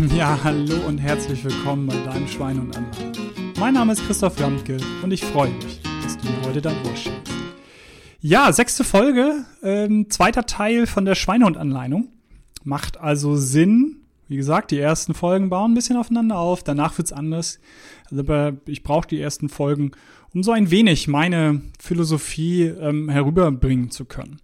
Ja, hallo und herzlich willkommen bei deinem Schwein und Anwalt. Mein Name ist Christoph Ramke und ich freue mich, dass du mir heute dein Ohr schenkst. Ja, sechste Folge, ähm, zweiter Teil von der Schweinehund-Anleitung. Macht also Sinn. Wie gesagt, die ersten Folgen bauen ein bisschen aufeinander auf, danach wird's anders. Aber ich brauche die ersten Folgen, um so ein wenig meine Philosophie ähm, herüberbringen zu können.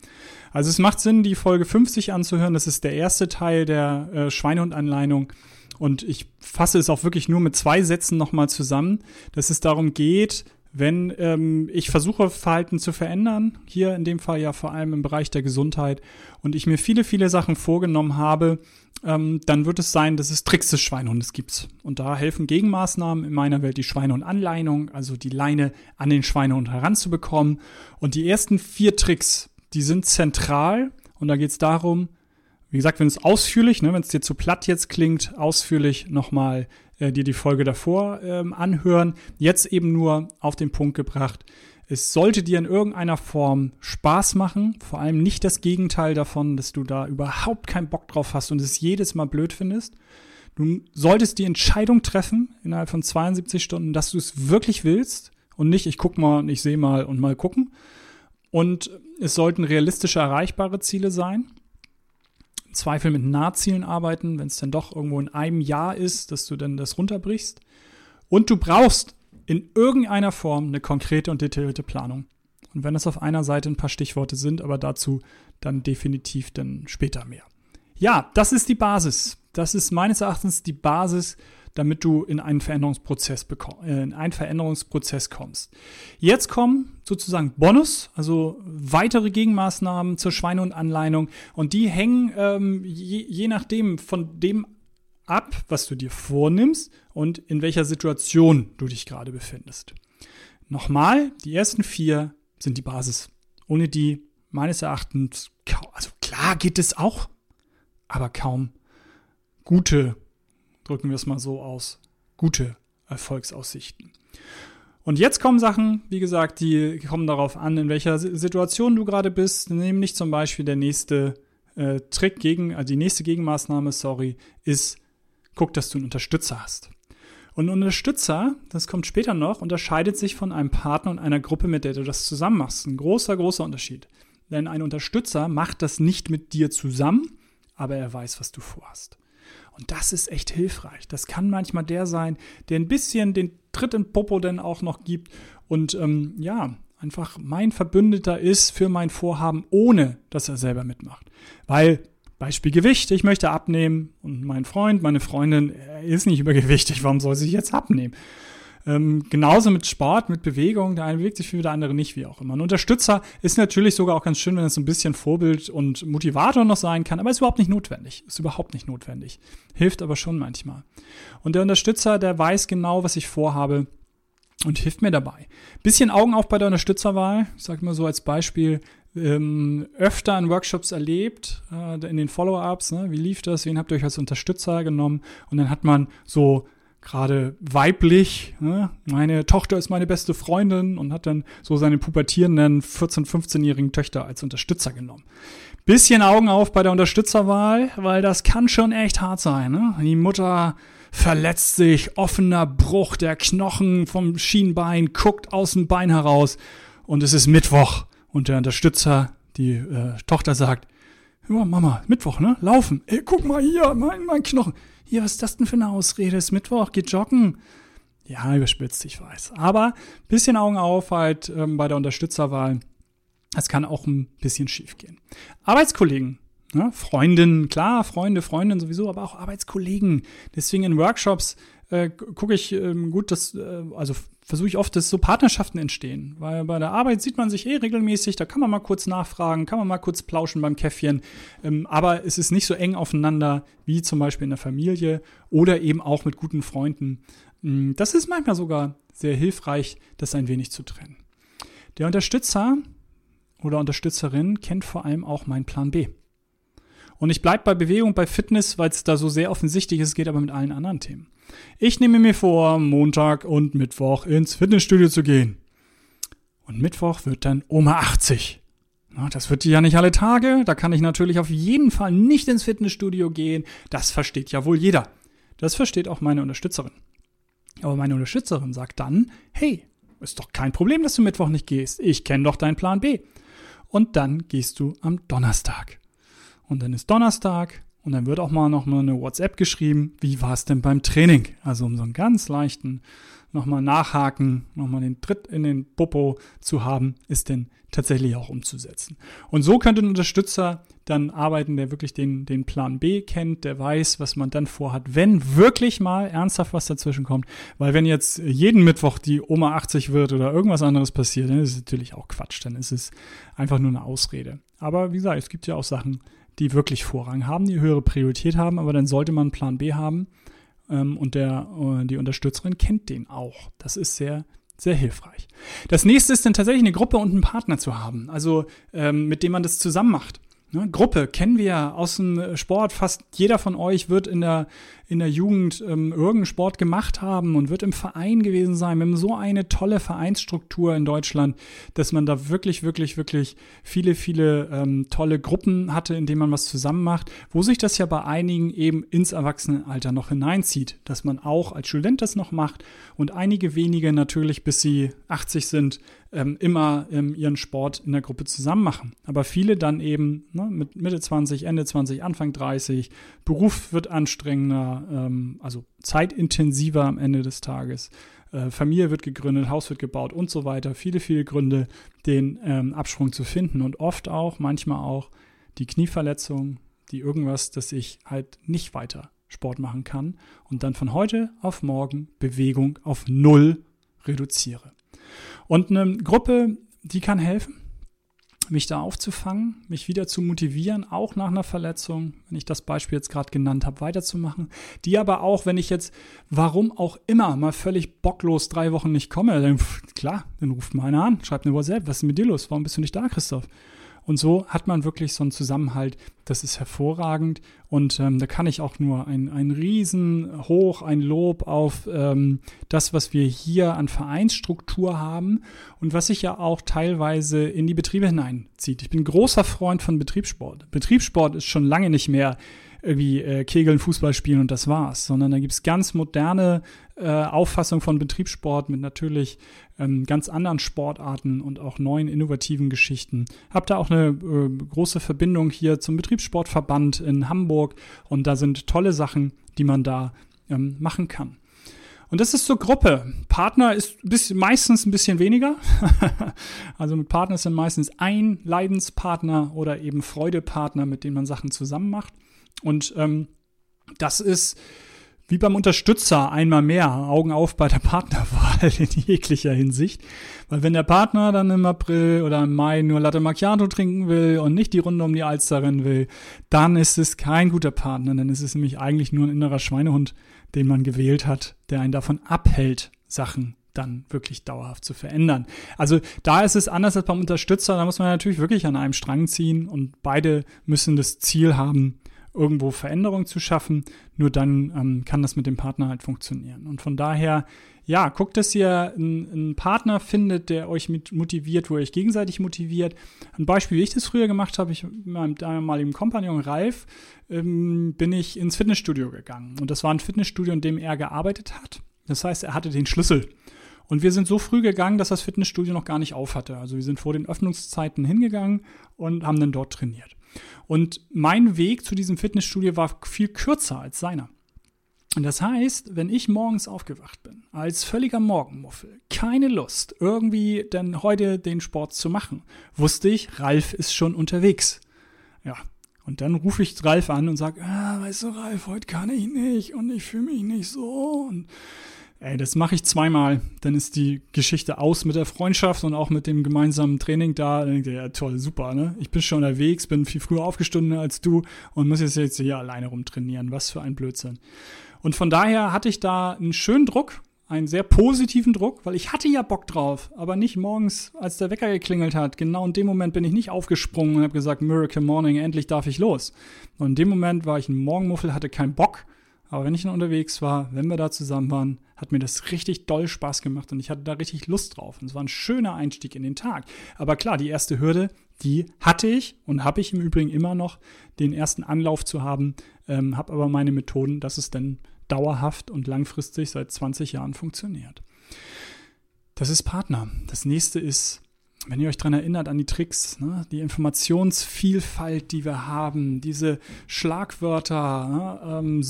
Also es macht Sinn, die Folge 50 anzuhören. Das ist der erste Teil der äh, Schweinehund-Anleitung. Und ich fasse es auch wirklich nur mit zwei Sätzen nochmal zusammen, dass es darum geht, wenn ähm, ich versuche, Verhalten zu verändern, hier in dem Fall ja vor allem im Bereich der Gesundheit, und ich mir viele, viele Sachen vorgenommen habe, ähm, dann wird es sein, dass es Tricks des Schweinehundes gibt. Und da helfen Gegenmaßnahmen in meiner Welt die Schweinehund-Anleitung, also die Leine an den Schweinehund heranzubekommen. Und die ersten vier Tricks, die sind zentral und da geht es darum, wie gesagt, wenn es ausführlich, ne, wenn es dir zu platt jetzt klingt, ausführlich nochmal äh, dir die Folge davor ähm, anhören. Jetzt eben nur auf den Punkt gebracht. Es sollte dir in irgendeiner Form Spaß machen, vor allem nicht das Gegenteil davon, dass du da überhaupt keinen Bock drauf hast und es jedes Mal blöd findest. Du solltest die Entscheidung treffen innerhalb von 72 Stunden, dass du es wirklich willst und nicht, ich guck mal und ich sehe mal und mal gucken, und es sollten realistische, erreichbare Ziele sein. Im Zweifel mit Nahzielen arbeiten, wenn es dann doch irgendwo in einem Jahr ist, dass du dann das runterbrichst. Und du brauchst in irgendeiner Form eine konkrete und detaillierte Planung. Und wenn es auf einer Seite ein paar Stichworte sind, aber dazu dann definitiv dann später mehr. Ja, das ist die Basis. Das ist meines Erachtens die Basis damit du in einen Veränderungsprozess, äh, in einen Veränderungsprozess kommst. Jetzt kommen sozusagen Bonus, also weitere Gegenmaßnahmen zur Schweine- und Anleitung und die hängen ähm, je, je nachdem von dem ab, was du dir vornimmst und in welcher Situation du dich gerade befindest. Nochmal, die ersten vier sind die Basis. Ohne die meines Erachtens, also klar geht es auch, aber kaum gute drücken wir es mal so aus, gute Erfolgsaussichten. Und jetzt kommen Sachen, wie gesagt, die kommen darauf an, in welcher Situation du gerade bist. Nämlich zum Beispiel der nächste äh, Trick gegen, also die nächste Gegenmaßnahme, sorry, ist, guck, dass du einen Unterstützer hast. Und ein Unterstützer, das kommt später noch, unterscheidet sich von einem Partner und einer Gruppe, mit der du das zusammen machst. Ein großer, großer Unterschied. Denn ein Unterstützer macht das nicht mit dir zusammen, aber er weiß, was du vorhast. Und das ist echt hilfreich. Das kann manchmal der sein, der ein bisschen den Tritt in Popo denn auch noch gibt und ähm, ja, einfach mein Verbündeter ist für mein Vorhaben, ohne dass er selber mitmacht. Weil Beispiel Gewicht, ich möchte abnehmen und mein Freund, meine Freundin ist nicht übergewichtig, warum soll sie jetzt abnehmen? Ähm, genauso mit Sport, mit Bewegung. Der eine bewegt sich viel, der andere nicht, wie auch immer. Ein Unterstützer ist natürlich sogar auch ganz schön, wenn es so ein bisschen Vorbild und Motivator noch sein kann, aber ist überhaupt nicht notwendig. Ist überhaupt nicht notwendig. Hilft aber schon manchmal. Und der Unterstützer, der weiß genau, was ich vorhabe und hilft mir dabei. Bisschen Augen auf bei der Unterstützerwahl. Ich sage mal so als Beispiel, ähm, öfter in Workshops erlebt, äh, in den Follow-ups, ne? wie lief das, wen habt ihr euch als Unterstützer genommen und dann hat man so gerade weiblich. Ne? Meine Tochter ist meine beste Freundin und hat dann so seine pubertierenden 14-, 15-jährigen Töchter als Unterstützer genommen. Bisschen Augen auf bei der Unterstützerwahl, weil das kann schon echt hart sein. Ne? Die Mutter verletzt sich, offener Bruch der Knochen vom Schienbein, guckt aus dem Bein heraus und es ist Mittwoch und der Unterstützer, die äh, Tochter sagt, ja, Mama, Mittwoch, ne? Laufen. Ey, guck mal hier, mein, mein Knochen hier, was ist das denn für eine Ausrede? Ist Mittwoch, geht joggen. Ja, überspitzt, ich weiß. Aber bisschen Augen auf halt ähm, bei der Unterstützerwahl. Es kann auch ein bisschen schief gehen. Arbeitskollegen, ne? Freundinnen, klar, Freunde, Freundinnen sowieso, aber auch Arbeitskollegen. Deswegen in Workshops äh, gucke ich ähm, gut, dass, äh, also versuche ich oft, dass so Partnerschaften entstehen. Weil bei der Arbeit sieht man sich eh regelmäßig, da kann man mal kurz nachfragen, kann man mal kurz plauschen beim Käffchen. Ähm, aber es ist nicht so eng aufeinander wie zum Beispiel in der Familie oder eben auch mit guten Freunden. Ähm, das ist manchmal sogar sehr hilfreich, das ein wenig zu trennen. Der Unterstützer oder Unterstützerin kennt vor allem auch meinen Plan B. Und ich bleibe bei Bewegung, bei Fitness, weil es da so sehr offensichtlich ist, geht aber mit allen anderen Themen. Ich nehme mir vor, Montag und Mittwoch ins Fitnessstudio zu gehen. Und Mittwoch wird dann Oma 80. Na, das wird die ja nicht alle Tage. Da kann ich natürlich auf jeden Fall nicht ins Fitnessstudio gehen. Das versteht ja wohl jeder. Das versteht auch meine Unterstützerin. Aber meine Unterstützerin sagt dann, hey, ist doch kein Problem, dass du Mittwoch nicht gehst. Ich kenne doch deinen Plan B. Und dann gehst du am Donnerstag. Und dann ist Donnerstag und dann wird auch mal noch mal eine WhatsApp geschrieben, wie war es denn beim Training? Also um so einen ganz leichten nochmal nachhaken, nochmal den Tritt in den Popo zu haben, ist denn tatsächlich auch umzusetzen. Und so könnte ein Unterstützer dann arbeiten, der wirklich den, den Plan B kennt, der weiß, was man dann vorhat, wenn wirklich mal ernsthaft was dazwischen kommt. Weil wenn jetzt jeden Mittwoch die Oma 80 wird oder irgendwas anderes passiert, dann ist es natürlich auch Quatsch. Dann ist es einfach nur eine Ausrede. Aber wie gesagt, es gibt ja auch Sachen, die wirklich Vorrang haben, die höhere Priorität haben, aber dann sollte man einen Plan B haben ähm, und der, äh, die Unterstützerin kennt den auch. Das ist sehr, sehr hilfreich. Das nächste ist dann tatsächlich eine Gruppe und einen Partner zu haben, also ähm, mit dem man das zusammen macht. Ne, Gruppe kennen wir aus dem Sport. Fast jeder von euch wird in der, in der Jugend ähm, irgendeinen Sport gemacht haben und wird im Verein gewesen sein. Wir haben so eine tolle Vereinsstruktur in Deutschland, dass man da wirklich, wirklich, wirklich viele, viele ähm, tolle Gruppen hatte, in denen man was zusammen macht, wo sich das ja bei einigen eben ins Erwachsenenalter noch hineinzieht, dass man auch als Student das noch macht und einige wenige natürlich, bis sie 80 sind, ähm, immer ähm, ihren Sport in der Gruppe zusammen machen. Aber viele dann eben ne, mit Mitte 20, Ende 20, Anfang 30, Beruf wird anstrengender, ähm, also zeitintensiver am Ende des Tages. Äh, Familie wird gegründet, Haus wird gebaut und so weiter. Viele, viele Gründe, den ähm, Absprung zu finden und oft auch, manchmal auch die Knieverletzung, die irgendwas, dass ich halt nicht weiter Sport machen kann und dann von heute auf morgen Bewegung auf Null reduziere. Und eine Gruppe, die kann helfen, mich da aufzufangen, mich wieder zu motivieren, auch nach einer Verletzung, wenn ich das Beispiel jetzt gerade genannt habe, weiterzumachen. Die aber auch, wenn ich jetzt, warum auch immer, mal völlig bocklos drei Wochen nicht komme, dann klar, dann ruft mal einer an, schreibt eine WhatsApp, was ist mit dir los? Warum bist du nicht da, Christoph? Und so hat man wirklich so einen Zusammenhalt, das ist hervorragend. Und ähm, da kann ich auch nur ein, ein Riesenhoch, ein Lob auf ähm, das, was wir hier an Vereinsstruktur haben und was sich ja auch teilweise in die Betriebe hineinzieht. Ich bin großer Freund von Betriebssport. Betriebssport ist schon lange nicht mehr irgendwie äh, Kegeln, Fußball spielen und das war's, sondern da gibt's ganz moderne äh, Auffassung von Betriebssport mit natürlich ähm, ganz anderen Sportarten und auch neuen innovativen Geschichten. Hab da auch eine äh, große Verbindung hier zum Betriebssportverband in Hamburg und da sind tolle Sachen, die man da ähm, machen kann. Und das ist so Gruppe. Partner ist bis, meistens ein bisschen weniger. also mit Partner sind meistens ein Leidenspartner oder eben Freudepartner, mit dem man Sachen zusammen macht. Und ähm, das ist wie beim Unterstützer einmal mehr Augen auf bei der Partnerwahl in jeglicher Hinsicht. Weil wenn der Partner dann im April oder im Mai nur Latte Macchiato trinken will und nicht die Runde um die Alster rennen will, dann ist es kein guter Partner. Dann ist es nämlich eigentlich nur ein innerer Schweinehund, den man gewählt hat, der einen davon abhält, Sachen dann wirklich dauerhaft zu verändern. Also da ist es anders als beim Unterstützer. Da muss man natürlich wirklich an einem Strang ziehen und beide müssen das Ziel haben, irgendwo Veränderung zu schaffen. Nur dann ähm, kann das mit dem Partner halt funktionieren. Und von daher, ja, guckt, dass ihr einen, Partner findet, der euch motiviert, wo ihr euch gegenseitig motiviert. Ein Beispiel, wie ich das früher gemacht habe, ich mit meinem damaligen Kompagnon Ralf, ähm, bin ich ins Fitnessstudio gegangen. Und das war ein Fitnessstudio, in dem er gearbeitet hat. Das heißt, er hatte den Schlüssel. Und wir sind so früh gegangen, dass das Fitnessstudio noch gar nicht auf hatte. Also wir sind vor den Öffnungszeiten hingegangen und haben dann dort trainiert. Und mein Weg zu diesem Fitnessstudio war viel kürzer als seiner. Und das heißt, wenn ich morgens aufgewacht bin, als völliger Morgenmuffel, keine Lust, irgendwie denn heute den Sport zu machen, wusste ich, Ralf ist schon unterwegs. Ja. Und dann rufe ich Ralf an und sage, ah, weißt du, Ralf, heute kann ich nicht und ich fühle mich nicht so. Und Ey, das mache ich zweimal, dann ist die Geschichte aus mit der Freundschaft und auch mit dem gemeinsamen Training da. Dann denkt ihr, ja toll, super, ne? Ich bin schon unterwegs, bin viel früher aufgestanden als du und muss jetzt, jetzt hier alleine rumtrainieren. Was für ein Blödsinn. Und von daher hatte ich da einen schönen Druck, einen sehr positiven Druck, weil ich hatte ja Bock drauf, aber nicht morgens, als der Wecker geklingelt hat. Genau in dem Moment bin ich nicht aufgesprungen und habe gesagt, Miracle Morning, endlich darf ich los. Und in dem Moment war ich ein Morgenmuffel, hatte keinen Bock aber wenn ich dann unterwegs war, wenn wir da zusammen waren, hat mir das richtig doll Spaß gemacht und ich hatte da richtig Lust drauf. Und es war ein schöner Einstieg in den Tag. Aber klar, die erste Hürde, die hatte ich und habe ich im Übrigen immer noch, den ersten Anlauf zu haben, ähm, habe aber meine Methoden, dass es dann dauerhaft und langfristig seit 20 Jahren funktioniert. Das ist Partner. Das nächste ist wenn ihr euch daran erinnert, an die Tricks, ne? die Informationsvielfalt, die wir haben, diese Schlagwörter, ne? ähm,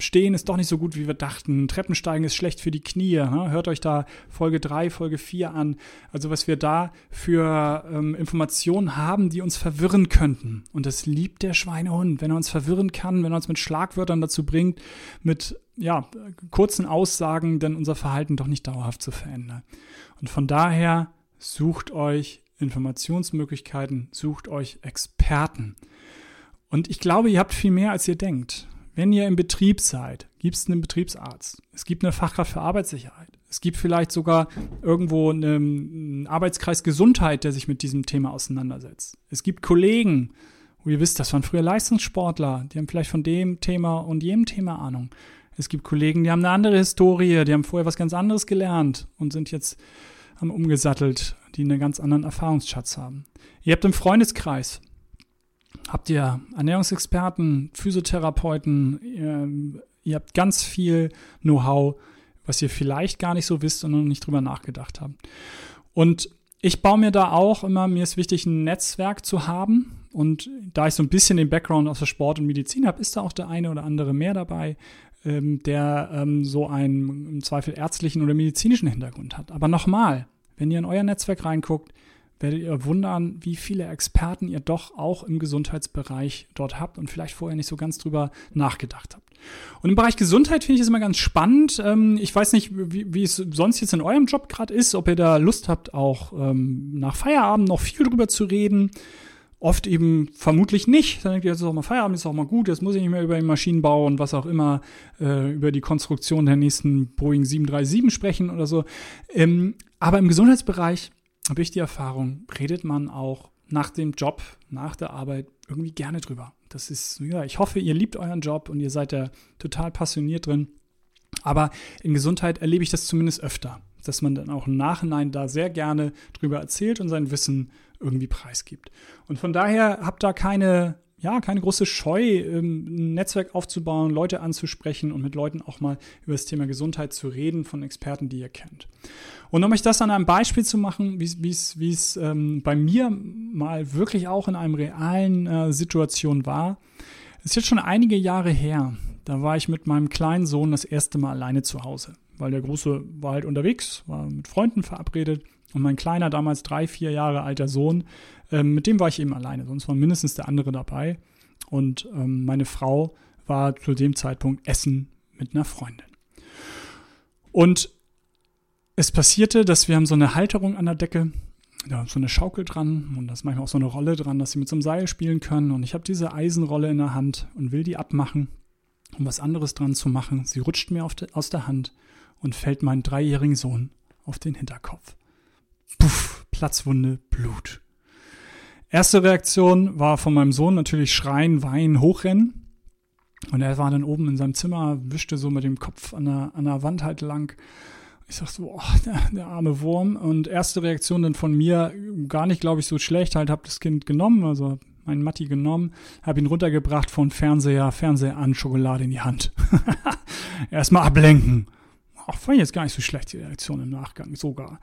Stehen ist doch nicht so gut, wie wir dachten, Treppensteigen ist schlecht für die Knie. Ne? Hört euch da Folge 3, Folge 4 an. Also was wir da für ähm, Informationen haben, die uns verwirren könnten. Und das liebt der Schweinehund, wenn er uns verwirren kann, wenn er uns mit Schlagwörtern dazu bringt, mit ja, kurzen Aussagen, dann unser Verhalten doch nicht dauerhaft zu verändern. Und von daher sucht euch Informationsmöglichkeiten, sucht euch Experten. Und ich glaube, ihr habt viel mehr, als ihr denkt. Wenn ihr im Betrieb seid, gibt es einen Betriebsarzt. Es gibt eine Fachkraft für Arbeitssicherheit. Es gibt vielleicht sogar irgendwo einen Arbeitskreis Gesundheit, der sich mit diesem Thema auseinandersetzt. Es gibt Kollegen, wo ihr wisst, das waren früher Leistungssportler, die haben vielleicht von dem Thema und jedem Thema Ahnung. Es gibt Kollegen, die haben eine andere Historie, die haben vorher was ganz anderes gelernt und sind jetzt haben umgesattelt, die einen ganz anderen Erfahrungsschatz haben. Ihr habt im Freundeskreis, habt ihr Ernährungsexperten, Physiotherapeuten, ihr, ihr habt ganz viel Know-how, was ihr vielleicht gar nicht so wisst und noch nicht drüber nachgedacht habt. Und ich baue mir da auch immer, mir ist wichtig, ein Netzwerk zu haben. Und da ich so ein bisschen den Background aus der Sport und Medizin habe, ist da auch der eine oder andere mehr dabei, ähm, der ähm, so einen im Zweifel ärztlichen oder medizinischen Hintergrund hat. Aber nochmal, wenn ihr in euer Netzwerk reinguckt, werdet ihr wundern, wie viele Experten ihr doch auch im Gesundheitsbereich dort habt und vielleicht vorher nicht so ganz drüber nachgedacht habt. Und im Bereich Gesundheit finde ich es immer ganz spannend. Ähm, ich weiß nicht, wie, wie es sonst jetzt in eurem Job gerade ist, ob ihr da Lust habt, auch ähm, nach Feierabend noch viel drüber zu reden. Oft eben vermutlich nicht. Dann denkt ihr, jetzt ist auch mal Feierabend, ist auch mal gut, jetzt muss ich nicht mehr über den Maschinenbau und was auch immer, äh, über die Konstruktion der nächsten Boeing 737 sprechen oder so. Ähm, aber im Gesundheitsbereich habe ich die Erfahrung, redet man auch nach dem Job, nach der Arbeit irgendwie gerne drüber. Das ist, ja, ich hoffe, ihr liebt euren Job und ihr seid da total passioniert drin. Aber in Gesundheit erlebe ich das zumindest öfter, dass man dann auch im Nachhinein da sehr gerne drüber erzählt und sein Wissen irgendwie preisgibt. Und von daher habt da keine, ja, keine große Scheu, ähm, ein Netzwerk aufzubauen, Leute anzusprechen und mit Leuten auch mal über das Thema Gesundheit zu reden von Experten, die ihr kennt. Und um euch das an einem Beispiel zu machen, wie es ähm, bei mir mal wirklich auch in einem realen äh, Situation war, ist jetzt schon einige Jahre her. Da war ich mit meinem kleinen Sohn das erste Mal alleine zu Hause, weil der Große war halt unterwegs, war mit Freunden verabredet und mein kleiner, damals drei, vier Jahre alter Sohn, ähm, mit dem war ich eben alleine, sonst war mindestens der andere dabei. Und ähm, meine Frau war zu dem Zeitpunkt essen mit einer Freundin. Und es passierte, dass wir haben so eine Halterung an der Decke, da so eine Schaukel dran und da ist manchmal auch so eine Rolle dran, dass sie mit so einem Seil spielen können. Und ich habe diese Eisenrolle in der Hand und will die abmachen, um was anderes dran zu machen. Sie rutscht mir de, aus der Hand und fällt meinen dreijährigen Sohn auf den Hinterkopf. Puff, Platzwunde, Blut. Erste Reaktion war von meinem Sohn natürlich schreien, weinen, hochrennen. Und er war dann oben in seinem Zimmer, wischte so mit dem Kopf an der, an der Wand halt lang ich sag so, oh, der, der, arme Wurm. Und erste Reaktion dann von mir, gar nicht, glaube ich, so schlecht, halt, hab das Kind genommen, also meinen Matti genommen, hab ihn runtergebracht von Fernseher, Fernseher an, Schokolade in die Hand. Erstmal ablenken. Ach, fand ich jetzt gar nicht so schlecht, die Reaktion im Nachgang, sogar.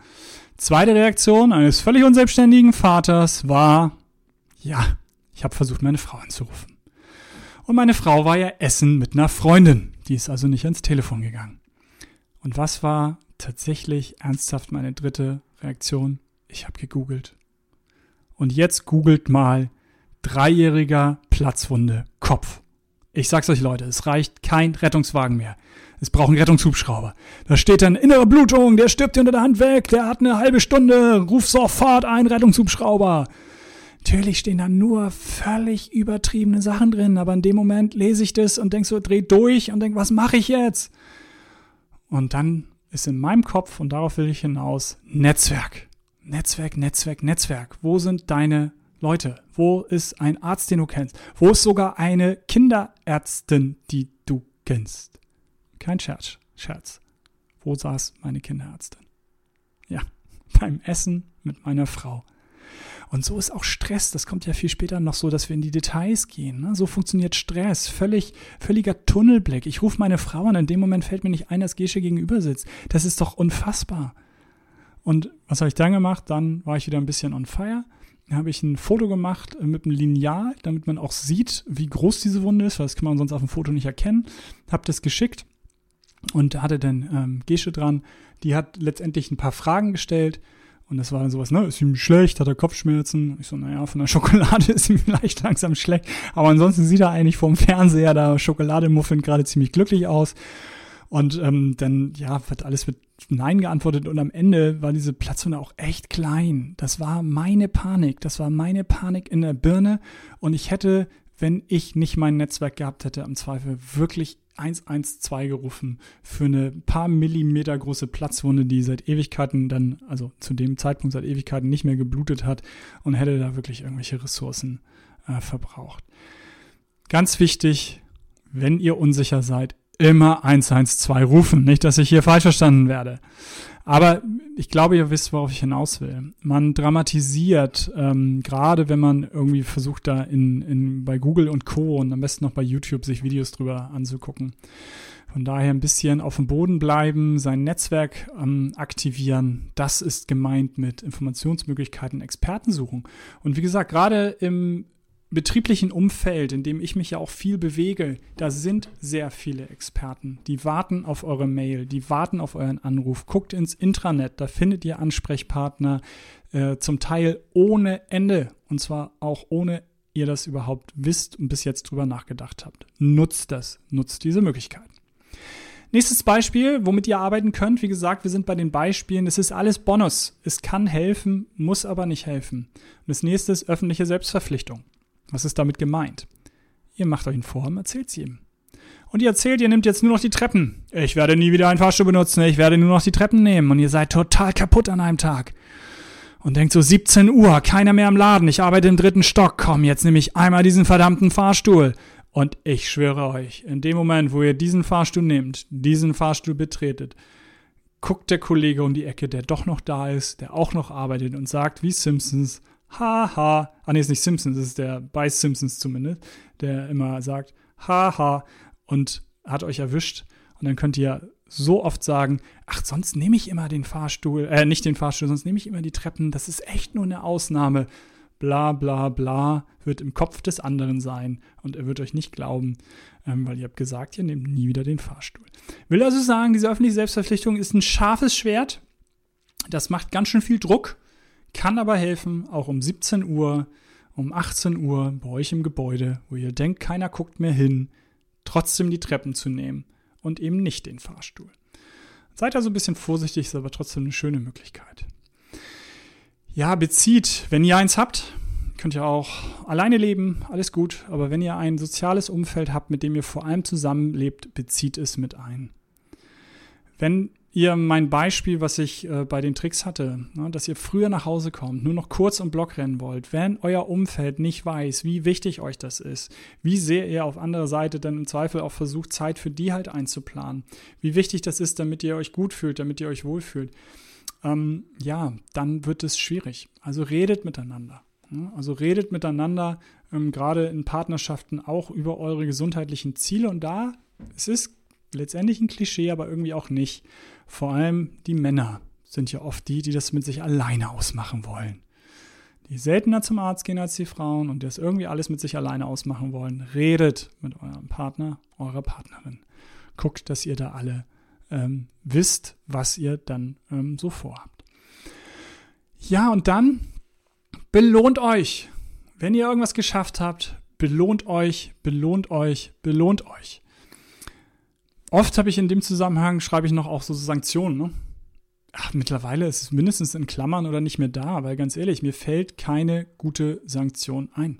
Zweite Reaktion eines völlig unselbstständigen Vaters war, ja, ich habe versucht, meine Frau anzurufen. Und meine Frau war ja essen mit einer Freundin. Die ist also nicht ans Telefon gegangen. Und was war tatsächlich ernsthaft meine dritte Reaktion. Ich habe gegoogelt. Und jetzt googelt mal dreijähriger Platzwunde Kopf. Ich sag's euch Leute, es reicht kein Rettungswagen mehr. Es braucht einen Rettungshubschrauber. Da steht dann innere Blutung, der stirbt unter der Hand weg, der hat eine halbe Stunde, ruf sofort einen Rettungshubschrauber. Natürlich stehen da nur völlig übertriebene Sachen drin, aber in dem Moment lese ich das und denk so, dreh durch und denk, was mache ich jetzt? Und dann ist in meinem Kopf, und darauf will ich hinaus, Netzwerk. Netzwerk, Netzwerk, Netzwerk. Wo sind deine Leute? Wo ist ein Arzt, den du kennst? Wo ist sogar eine Kinderärztin, die du kennst? Kein Scherz, Scherz. Wo saß meine Kinderärztin? Ja, beim Essen mit meiner Frau. Und so ist auch Stress. Das kommt ja viel später noch so, dass wir in die Details gehen. Ne? So funktioniert Stress. Völlig, völliger Tunnelblick. Ich rufe meine Frau an. In dem Moment fällt mir nicht ein, dass Gesche gegenüber sitzt. Das ist doch unfassbar. Und was habe ich dann gemacht? Dann war ich wieder ein bisschen on fire. Habe ich ein Foto gemacht äh, mit einem Lineal, damit man auch sieht, wie groß diese Wunde ist, weil das kann man sonst auf dem Foto nicht erkennen. Habe das geschickt und hatte dann ähm, Gesche dran. Die hat letztendlich ein paar Fragen gestellt. Und das war dann sowas, ne, ist ihm schlecht, hat er Kopfschmerzen? Ich so, naja, von der Schokolade ist ihm vielleicht langsam schlecht. Aber ansonsten sieht er eigentlich vom Fernseher da Schokolademuffin gerade ziemlich glücklich aus. Und ähm, dann, ja, wird alles mit Nein geantwortet. Und am Ende war diese Platzwunde auch echt klein. Das war meine Panik. Das war meine Panik in der Birne. Und ich hätte, wenn ich nicht mein Netzwerk gehabt hätte, am Zweifel wirklich 112 gerufen für eine paar Millimeter große Platzwunde, die seit Ewigkeiten dann, also zu dem Zeitpunkt seit Ewigkeiten nicht mehr geblutet hat und hätte da wirklich irgendwelche Ressourcen äh, verbraucht. Ganz wichtig, wenn ihr unsicher seid, immer 112 rufen. Nicht, dass ich hier falsch verstanden werde. Aber ich glaube, ihr wisst, worauf ich hinaus will. Man dramatisiert, ähm, gerade wenn man irgendwie versucht, da in, in, bei Google und Co. und am besten noch bei YouTube sich Videos drüber anzugucken. Von daher ein bisschen auf dem Boden bleiben, sein Netzwerk ähm, aktivieren. Das ist gemeint mit Informationsmöglichkeiten, Experten suchen. Und wie gesagt, gerade im betrieblichen Umfeld, in dem ich mich ja auch viel bewege, da sind sehr viele Experten. Die warten auf eure Mail, die warten auf euren Anruf. Guckt ins Intranet, da findet ihr Ansprechpartner, äh, zum Teil ohne Ende. Und zwar auch ohne ihr das überhaupt wisst und bis jetzt drüber nachgedacht habt. Nutzt das, nutzt diese Möglichkeiten. Nächstes Beispiel, womit ihr arbeiten könnt. Wie gesagt, wir sind bei den Beispielen. Es ist alles Bonus. Es kann helfen, muss aber nicht helfen. Und das nächste ist öffentliche Selbstverpflichtung. Was ist damit gemeint? Ihr macht euch einen Vorhaben, erzählt sie ihm. Und ihr erzählt, ihr nehmt jetzt nur noch die Treppen. Ich werde nie wieder einen Fahrstuhl benutzen, ich werde nur noch die Treppen nehmen. Und ihr seid total kaputt an einem Tag. Und denkt so 17 Uhr, keiner mehr im Laden, ich arbeite im dritten Stock, komm, jetzt nehme ich einmal diesen verdammten Fahrstuhl. Und ich schwöre euch, in dem Moment, wo ihr diesen Fahrstuhl nehmt, diesen Fahrstuhl betretet, guckt der Kollege um die Ecke, der doch noch da ist, der auch noch arbeitet und sagt, wie Simpsons, haha. Ah, nee, ist nicht Simpsons, ist der bei Simpsons zumindest, der immer sagt, haha und hat euch erwischt. Und dann könnt ihr so oft sagen, ach, sonst nehme ich immer den Fahrstuhl, äh, nicht den Fahrstuhl, sonst nehme ich immer die Treppen. Das ist echt nur eine Ausnahme. Bla bla bla wird im Kopf des anderen sein und er wird euch nicht glauben, ähm, weil ihr habt gesagt, ihr nehmt nie wieder den Fahrstuhl. Will also sagen, diese öffentliche Selbstverpflichtung ist ein scharfes Schwert. Das macht ganz schön viel Druck kann aber helfen, auch um 17 Uhr, um 18 Uhr bei euch im Gebäude, wo ihr denkt, keiner guckt mehr hin, trotzdem die Treppen zu nehmen und eben nicht den Fahrstuhl. Seid also ein bisschen vorsichtig, ist aber trotzdem eine schöne Möglichkeit. Ja, bezieht, wenn ihr eins habt, könnt ihr auch alleine leben, alles gut, aber wenn ihr ein soziales Umfeld habt, mit dem ihr vor allem zusammenlebt, bezieht es mit ein. Wenn ihr mein Beispiel, was ich äh, bei den Tricks hatte, ne, dass ihr früher nach Hause kommt, nur noch kurz im Block rennen wollt, wenn euer Umfeld nicht weiß, wie wichtig euch das ist, wie sehr ihr auf anderer Seite dann im Zweifel auch versucht, Zeit für die halt einzuplanen, wie wichtig das ist, damit ihr euch gut fühlt, damit ihr euch wohlfühlt, ähm, ja, dann wird es schwierig. Also redet miteinander. Ne? Also redet miteinander, ähm, gerade in Partnerschaften, auch über eure gesundheitlichen Ziele. Und da, es ist letztendlich ein Klischee, aber irgendwie auch nicht. Vor allem die Männer sind ja oft die, die das mit sich alleine ausmachen wollen. Die seltener zum Arzt gehen als die Frauen und das irgendwie alles mit sich alleine ausmachen wollen. Redet mit eurem Partner, eurer Partnerin. Guckt, dass ihr da alle ähm, wisst, was ihr dann ähm, so vorhabt. Ja, und dann belohnt euch. Wenn ihr irgendwas geschafft habt, belohnt euch, belohnt euch, belohnt euch. Oft habe ich in dem Zusammenhang, schreibe ich noch auch so Sanktionen. Ne? Ach, mittlerweile ist es mindestens in Klammern oder nicht mehr da, weil ganz ehrlich, mir fällt keine gute Sanktion ein.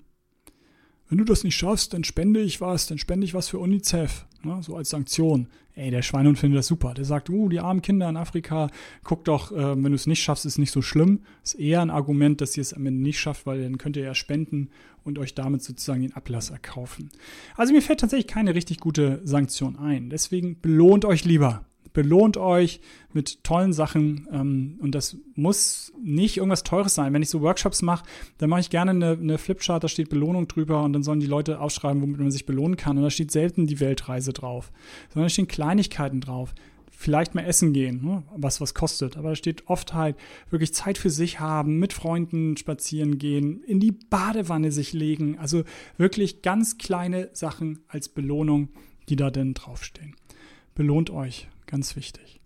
Wenn du das nicht schaffst, dann spende ich was, dann spende ich was für UNICEF, ne? so als Sanktion. Ey, der Schweinhund findet das super. Der sagt, uh, die armen Kinder in Afrika, guck doch, äh, wenn du es nicht schaffst, ist nicht so schlimm. Ist eher ein Argument, dass ihr es am Ende nicht schafft, weil dann könnt ihr ja spenden und euch damit sozusagen den Ablass erkaufen. Also mir fällt tatsächlich keine richtig gute Sanktion ein. Deswegen belohnt euch lieber. Belohnt euch mit tollen Sachen ähm, und das muss nicht irgendwas Teures sein. Wenn ich so Workshops mache, dann mache ich gerne eine, eine Flipchart, da steht Belohnung drüber und dann sollen die Leute aufschreiben, womit man sich belohnen kann und da steht selten die Weltreise drauf, sondern da stehen Kleinigkeiten drauf vielleicht mal essen gehen, ne? was was kostet. Aber da steht oft halt wirklich Zeit für sich haben, mit Freunden spazieren gehen, in die Badewanne sich legen. Also wirklich ganz kleine Sachen als Belohnung, die da denn draufstehen. Belohnt euch, ganz wichtig.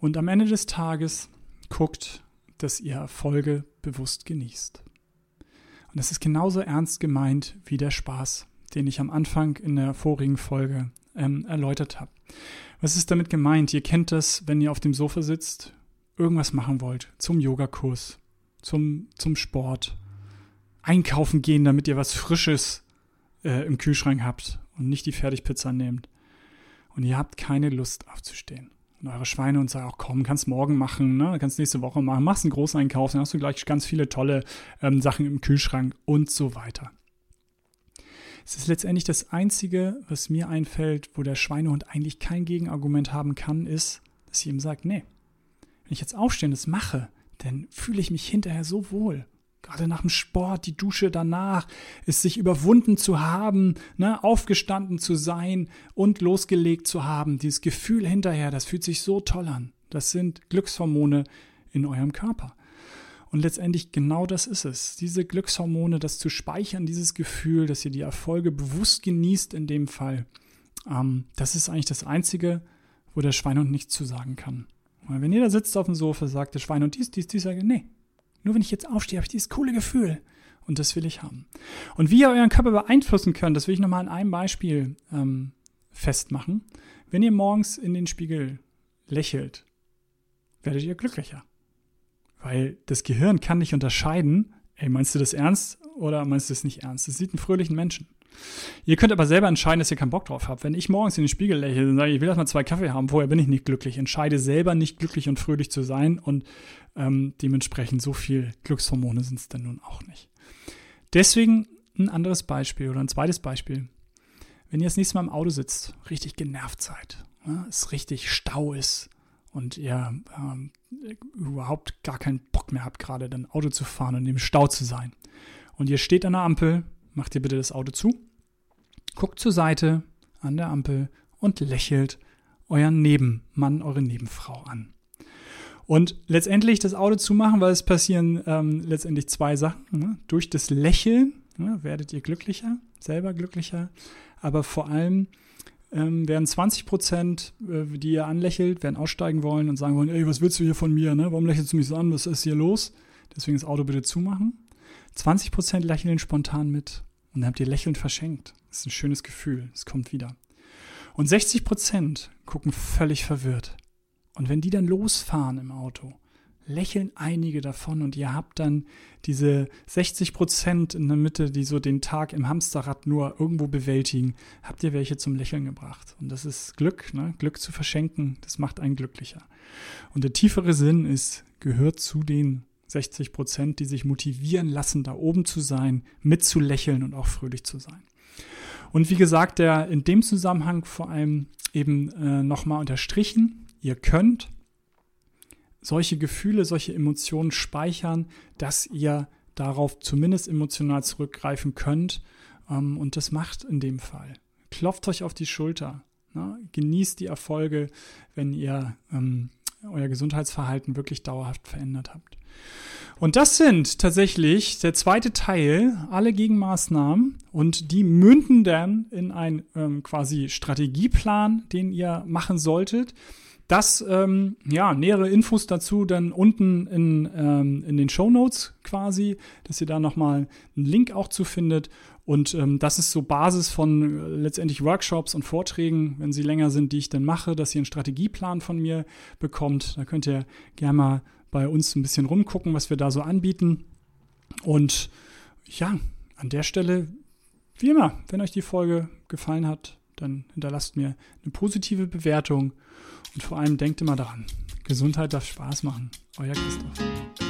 Und am Ende des Tages guckt, dass ihr Erfolge bewusst genießt. Und das ist genauso ernst gemeint wie der Spaß, den ich am Anfang in der vorigen Folge ähm, erläutert habe. Was ist damit gemeint? Ihr kennt das, wenn ihr auf dem Sofa sitzt, irgendwas machen wollt, zum Yogakurs, zum, zum Sport, einkaufen gehen, damit ihr was Frisches äh, im Kühlschrank habt und nicht die Fertigpizza nehmt. Und ihr habt keine Lust aufzustehen. Und eure Schweine und sagen, auch komm, kannst morgen machen, ne? kannst nächste Woche machen, machst einen großen Einkauf, dann hast du gleich ganz viele tolle ähm, Sachen im Kühlschrank und so weiter. Es ist letztendlich das Einzige, was mir einfällt, wo der Schweinehund eigentlich kein Gegenargument haben kann, ist, dass ich ihm sage, nee, wenn ich jetzt aufstehe und das mache, dann fühle ich mich hinterher so wohl. Gerade nach dem Sport, die Dusche danach, es sich überwunden zu haben, ne, aufgestanden zu sein und losgelegt zu haben. Dieses Gefühl hinterher, das fühlt sich so toll an. Das sind Glückshormone in eurem Körper. Und letztendlich genau das ist es. Diese Glückshormone, das zu speichern, dieses Gefühl, dass ihr die Erfolge bewusst genießt in dem Fall, ähm, das ist eigentlich das Einzige, wo der Schweinhund nichts zu sagen kann. Weil wenn da sitzt auf dem Sofa, sagt der Schweinhund dies, dies, dies, sage nee. Nur wenn ich jetzt aufstehe, habe ich dieses coole Gefühl. Und das will ich haben. Und wie ihr euren Körper beeinflussen könnt, das will ich nochmal an einem Beispiel ähm, festmachen. Wenn ihr morgens in den Spiegel lächelt, werdet ihr glücklicher. Weil das Gehirn kann nicht unterscheiden, ey, meinst du das ernst oder meinst du das nicht ernst? Das sieht einen fröhlichen Menschen. Ihr könnt aber selber entscheiden, dass ihr keinen Bock drauf habt. Wenn ich morgens in den Spiegel lächle und sage, ich will erstmal zwei Kaffee haben, vorher bin ich nicht glücklich. Entscheide selber nicht glücklich und fröhlich zu sein und ähm, dementsprechend so viel Glückshormone sind es dann nun auch nicht. Deswegen ein anderes Beispiel oder ein zweites Beispiel. Wenn ihr das nächste Mal im Auto sitzt, richtig genervt seid, ne, es richtig Stau ist, und ihr ähm, überhaupt gar keinen Bock mehr habt, gerade dann Auto zu fahren und im Stau zu sein. Und ihr steht an der Ampel, macht ihr bitte das Auto zu, guckt zur Seite an der Ampel und lächelt euren Nebenmann, eure Nebenfrau an. Und letztendlich das Auto zumachen, weil es passieren ähm, letztendlich zwei Sachen. Ne? Durch das Lächeln ne, werdet ihr glücklicher, selber glücklicher, aber vor allem ähm, werden 20 Prozent, äh, die ihr anlächelt, werden aussteigen wollen und sagen wollen, ey, was willst du hier von mir, ne? Warum lächelst du mich so an? Was ist hier los? Deswegen das Auto bitte zumachen. 20 Prozent lächeln spontan mit und dann habt ihr lächelnd verschenkt. Das ist ein schönes Gefühl. Es kommt wieder. Und 60 Prozent gucken völlig verwirrt. Und wenn die dann losfahren im Auto, lächeln einige davon und ihr habt dann diese 60 Prozent in der Mitte, die so den Tag im Hamsterrad nur irgendwo bewältigen, habt ihr welche zum Lächeln gebracht. Und das ist Glück, ne? Glück zu verschenken, das macht einen glücklicher. Und der tiefere Sinn ist, gehört zu den 60 Prozent, die sich motivieren lassen, da oben zu sein, mitzulächeln und auch fröhlich zu sein. Und wie gesagt, der in dem Zusammenhang vor allem eben äh, nochmal unterstrichen, ihr könnt solche Gefühle, solche Emotionen speichern, dass ihr darauf zumindest emotional zurückgreifen könnt. Ähm, und das macht in dem Fall. Klopft euch auf die Schulter. Ne? Genießt die Erfolge, wenn ihr ähm, euer Gesundheitsverhalten wirklich dauerhaft verändert habt. Und das sind tatsächlich der zweite Teil, alle Gegenmaßnahmen und die münden dann in einen ähm, quasi Strategieplan, den ihr machen solltet. Das, ähm, ja, nähere Infos dazu dann unten in, ähm, in den Show Notes quasi, dass ihr da nochmal einen Link auch zu findet. Und ähm, das ist so Basis von äh, letztendlich Workshops und Vorträgen, wenn sie länger sind, die ich dann mache, dass ihr einen Strategieplan von mir bekommt. Da könnt ihr gerne mal bei uns ein bisschen rumgucken, was wir da so anbieten. Und ja, an der Stelle, wie immer, wenn euch die Folge gefallen hat, dann hinterlasst mir eine positive Bewertung und vor allem denkt immer daran, Gesundheit darf Spaß machen. Euer Christoph.